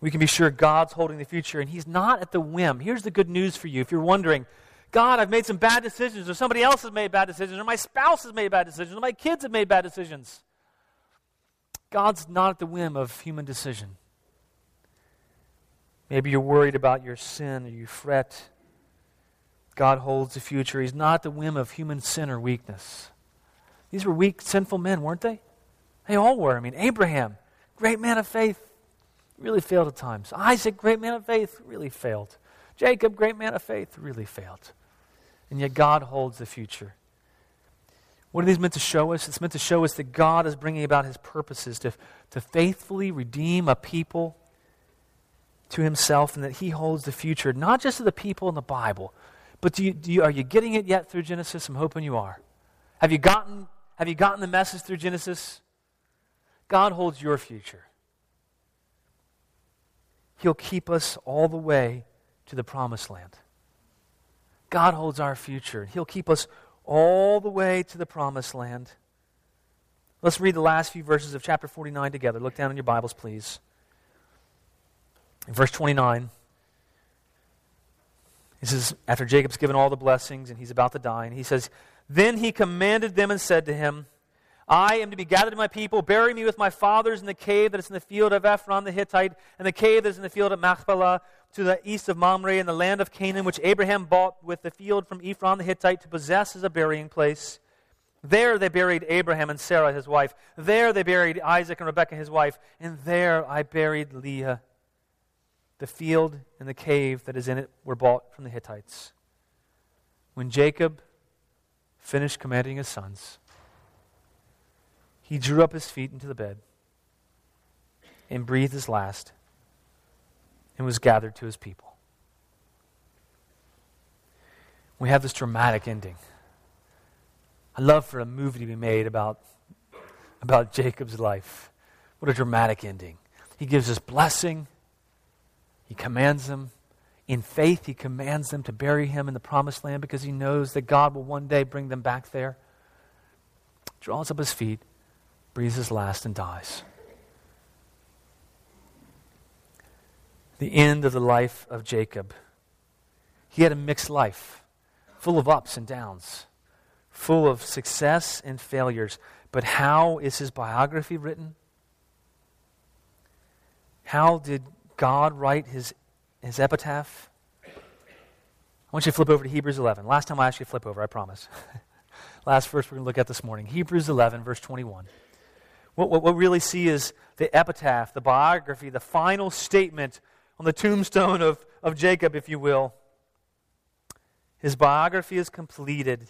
Speaker 1: We can be sure God's holding the future and He's not at the whim. Here's the good news for you. If you're wondering, God, I've made some bad decisions, or somebody else has made bad decisions, or my spouse has made bad decisions, or my kids have made bad decisions. God's not at the whim of human decision. Maybe you're worried about your sin or you fret. God holds the future. He's not at the whim of human sin or weakness. These were weak, sinful men, weren't they? They all were. I mean, Abraham, great man of faith. really failed at times. Isaac, great man of faith, really failed. Jacob, great man of faith, really failed. And yet God holds the future. What are these meant to show us? It's meant to show us that God is bringing about his purposes to, to faithfully redeem a people to himself and that he holds the future, not just of the people in the Bible, but do you, do you, are you getting it yet through Genesis? I'm hoping you are. Have you, gotten, have you gotten the message through Genesis? God holds your future. He'll keep us all the way to the promised land. God holds our future. He'll keep us all the way to the promised land. Let's read the last few verses of chapter 49 together. Look down in your Bibles, please. In verse 29, this is after Jacob's given all the blessings and he's about to die, and he says, Then he commanded them and said to him, I am to be gathered to my people. Bury me with my fathers in the cave that is in the field of Ephron the Hittite, and the cave that is in the field of Machpelah, to the east of Mamre, in the land of Canaan, which Abraham bought with the field from Ephron the Hittite to possess as a burying place. There they buried Abraham and Sarah his wife. There they buried Isaac and Rebekah his wife. And there I buried Leah. The field and the cave that is in it were bought from the Hittites. When Jacob finished commanding his sons, he drew up his feet into the bed and breathed his last and was gathered to his people. We have this dramatic ending. I love for a movie to be made about, about Jacob's life. What a dramatic ending. He gives his blessing, he commands them. In faith, he commands them to bury him in the promised land because he knows that God will one day bring them back there. Draws up his feet breathes his last, and dies. The end of the life of Jacob. He had a mixed life, full of ups and downs, full of success and failures. But how is his biography written? How did God write his, his epitaph? I want you to flip over to Hebrews 11. Last time I asked you to flip over, I promise. Last verse we're going to look at this morning Hebrews 11, verse 21. What, what, what we really see is the epitaph, the biography, the final statement on the tombstone of, of Jacob, if you will. His biography is completed.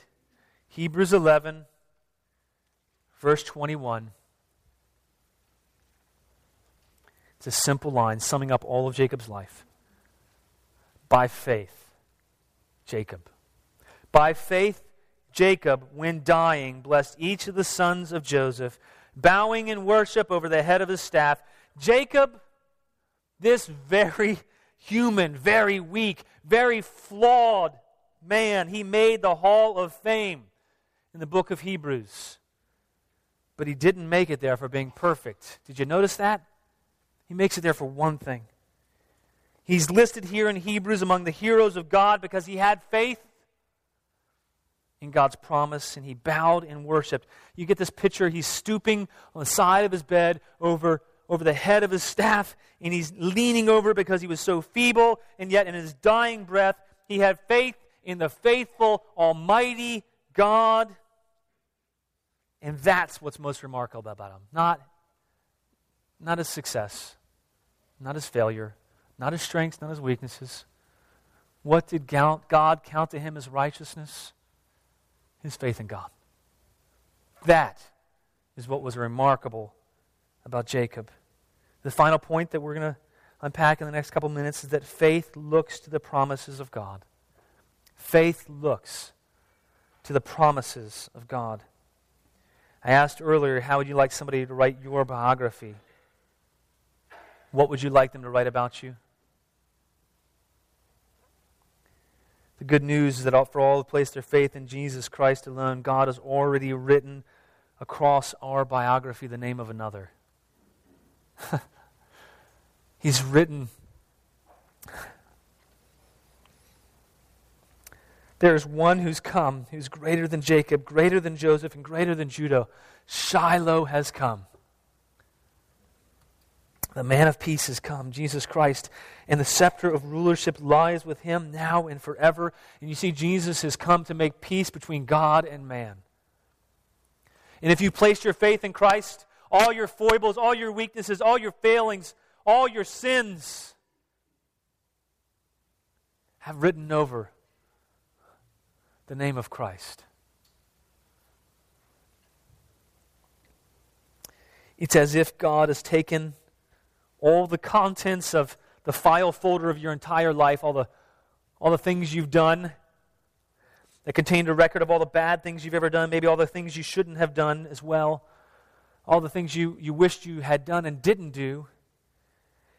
Speaker 1: Hebrews 11, verse 21. It's a simple line summing up all of Jacob's life. By faith, Jacob. By faith, Jacob, when dying, blessed each of the sons of Joseph bowing in worship over the head of his staff. Jacob, this very human, very weak, very flawed man, he made the hall of fame in the book of Hebrews. But he didn't make it there for being perfect. Did you notice that? He makes it there for one thing. He's listed here in Hebrews among the heroes of God because he had faith in God's promise and he bowed and worshiped. You get this picture. He's stooping on the side of his bed over, over the head of his staff and he's leaning over because he was so feeble. And yet, in his dying breath, he had faith in the faithful, almighty God. And that's what's most remarkable about him. Not, not his success, not his failure, not his strengths, not his weaknesses. What did God count to him as righteousness? his faith in God. That is what was remarkable about Jacob. The final point that we're going to unpack in the next couple minutes is that faith looks to the promises of God. Faith looks to the promises of God. I asked earlier, how would you like somebody to write your biography? What would you like them to write about you? The good news is that for all who place their faith in Jesus Christ alone, God has already written across our biography the name of another. He's written. There's one who's come, who's greater than Jacob, greater than Joseph, and greater than Judah. Shiloh has come. The man of peace has come, Jesus Christ, and the scepter of rulership lies with him now and forever. And you see, Jesus has come to make peace between God and man. And if you placed your faith in Christ, all your foibles, all your weaknesses, all your failings, all your sins have written over the name of Christ. It's as if God has taken all the contents of the file folder of your entire life, all the, all the things you've done that contained a record of all the bad things you've ever done, maybe all the things you shouldn't have done as well, all the things you, you wished you had done and didn't do.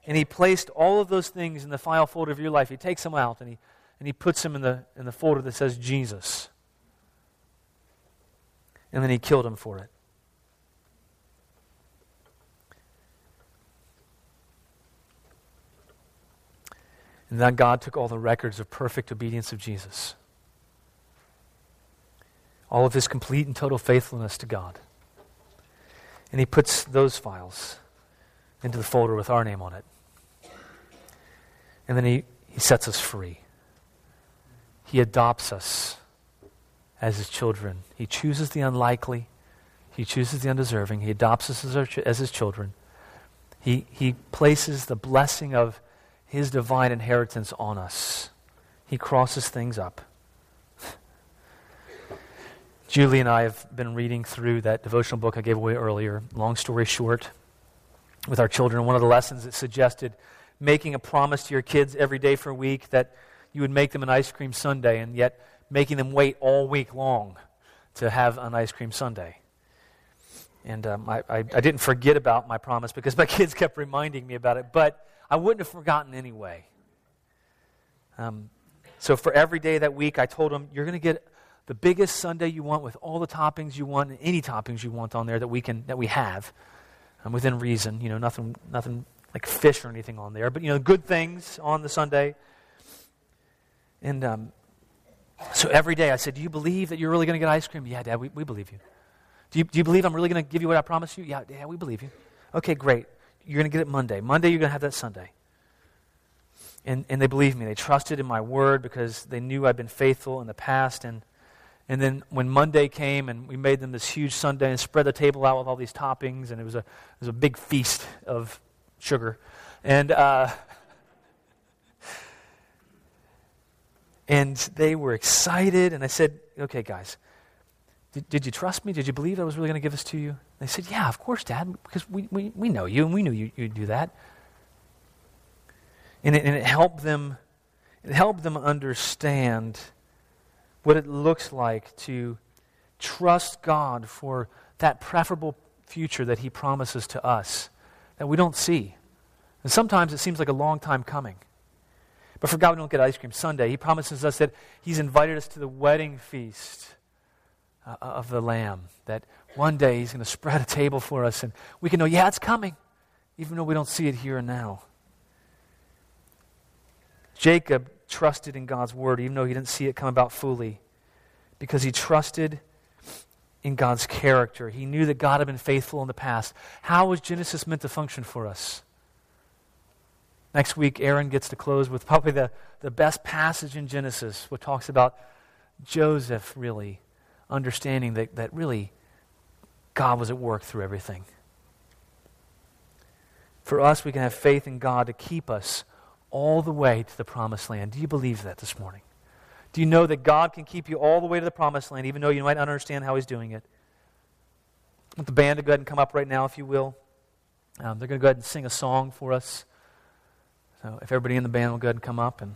Speaker 1: And he placed all of those things in the file folder of your life. He takes them out and he, and he puts them in the, in the folder that says Jesus. And then he killed him for it. And then God took all the records of perfect obedience of Jesus, all of his complete and total faithfulness to God. And he puts those files into the folder with our name on it. And then he, he sets us free. He adopts us as his children. He chooses the unlikely, he chooses the undeserving. He adopts us as, our, as his children. He, he places the blessing of his divine inheritance on us. He crosses things up. Julie and I have been reading through that devotional book I gave away earlier, long story short, with our children. One of the lessons it suggested making a promise to your kids every day for a week that you would make them an ice cream sundae and yet making them wait all week long to have an ice cream sundae. And um, I, I, I didn't forget about my promise because my kids kept reminding me about it. But I wouldn't have forgotten anyway. Um, so for every day that week, I told him, you're going to get the biggest sundae you want with all the toppings you want and any toppings you want on there that we can that we have um, within reason. You know, nothing nothing like fish or anything on there, but you know, good things on the sundae. And um, so every day I said, Do you believe that you're really going to get ice cream? Yeah, Dad, we, we believe you. Do, you. do you believe I'm really going to give you what I promised you? Yeah, yeah, we believe you. Okay, great. You're going to get it Monday. Monday, you're going to have that sundae. And, and they believed me. They trusted in my word because they knew I'd been faithful in the past. And, and then when Monday came and we made them this huge sundae and spread the table out with all these toppings, and it was a, it was a big feast of sugar. And, uh, and they were excited. And I said, okay, guys, did, did you trust me? Did you believe I was really going to give this to you? They said, Yeah, of course, Dad, because we, we, we know you and we knew you, you'd do that. And it, and it helped them it helped them understand what it looks like to trust God for that preferable future that He promises to us that we don't see. And sometimes it seems like a long time coming. But for God, we don't get ice cream sundae. He promises us that He's invited us to the wedding feast uh, of the Lamb. That one day He's going to spread a table for us, and we can know, yeah, it's coming, even though we don't see it here and now. Jacob trusted in God's word, even though he didn't see it come about fully, because he trusted in God's character. He knew that God had been faithful in the past. How was Genesis meant to function for us? Next week, Aaron gets to close with probably the, the best passage in Genesis, what talks about Joseph really understanding that, that really God was at work through everything. For us, we can have faith in God to keep us all the way to the promised land. Do you believe that this morning? Do you know that God can keep you all the way to the promised land, even though you might not understand how He's doing it? I want the band to go ahead and come up right now, if you will. Um, they're going to go ahead and sing a song for us. So if everybody in the band will go ahead and come up. and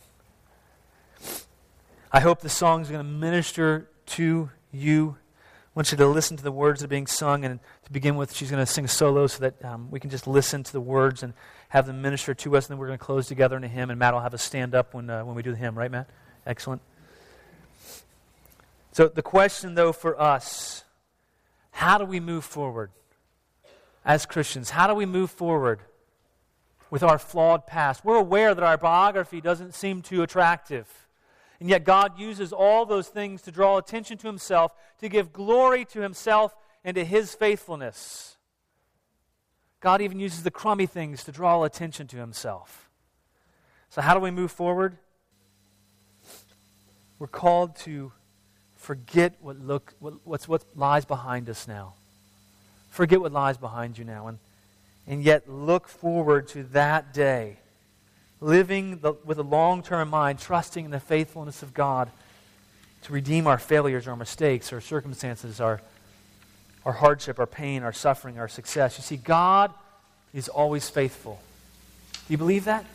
Speaker 1: I hope the song is going to minister to you. I want you to listen to the words that are being sung. And to begin with, she's going to sing a solo so that um, we can just listen to the words and have them minister to us. And then we're going to close together in a hymn. And Matt will have us stand up when, uh, when we do the hymn, right, Matt? Excellent. So, the question, though, for us how do we move forward as Christians? How do we move forward with our flawed past? We're aware that our biography doesn't seem too attractive. And yet, God uses all those things to draw attention to Himself, to give glory to Himself and to His faithfulness. God even uses the crummy things to draw attention to Himself. So, how do we move forward? We're called to forget what, look, what, what's, what lies behind us now. Forget what lies behind you now and, and yet look forward to that day. Living the, with a long term mind, trusting in the faithfulness of God to redeem our failures, our mistakes, our circumstances, our, our hardship, our pain, our suffering, our success. You see, God is always faithful. Do you believe that?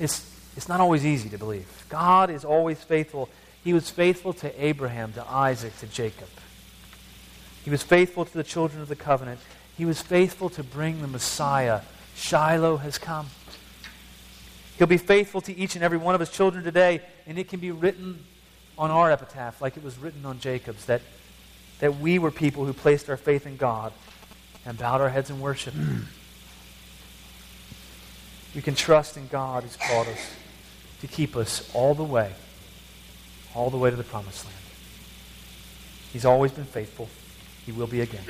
Speaker 1: It's, it's not always easy to believe. God is always faithful. He was faithful to Abraham, to Isaac, to Jacob. He was faithful to the children of the covenant. He was faithful to bring the Messiah. Shiloh has come. He'll be faithful to each and every one of his children today, and it can be written on our epitaph like it was written on Jacob's that, that we were people who placed our faith in God and bowed our heads in worship. we can trust in God who's called us to keep us all the way, all the way to the promised land. He's always been faithful. He will be again.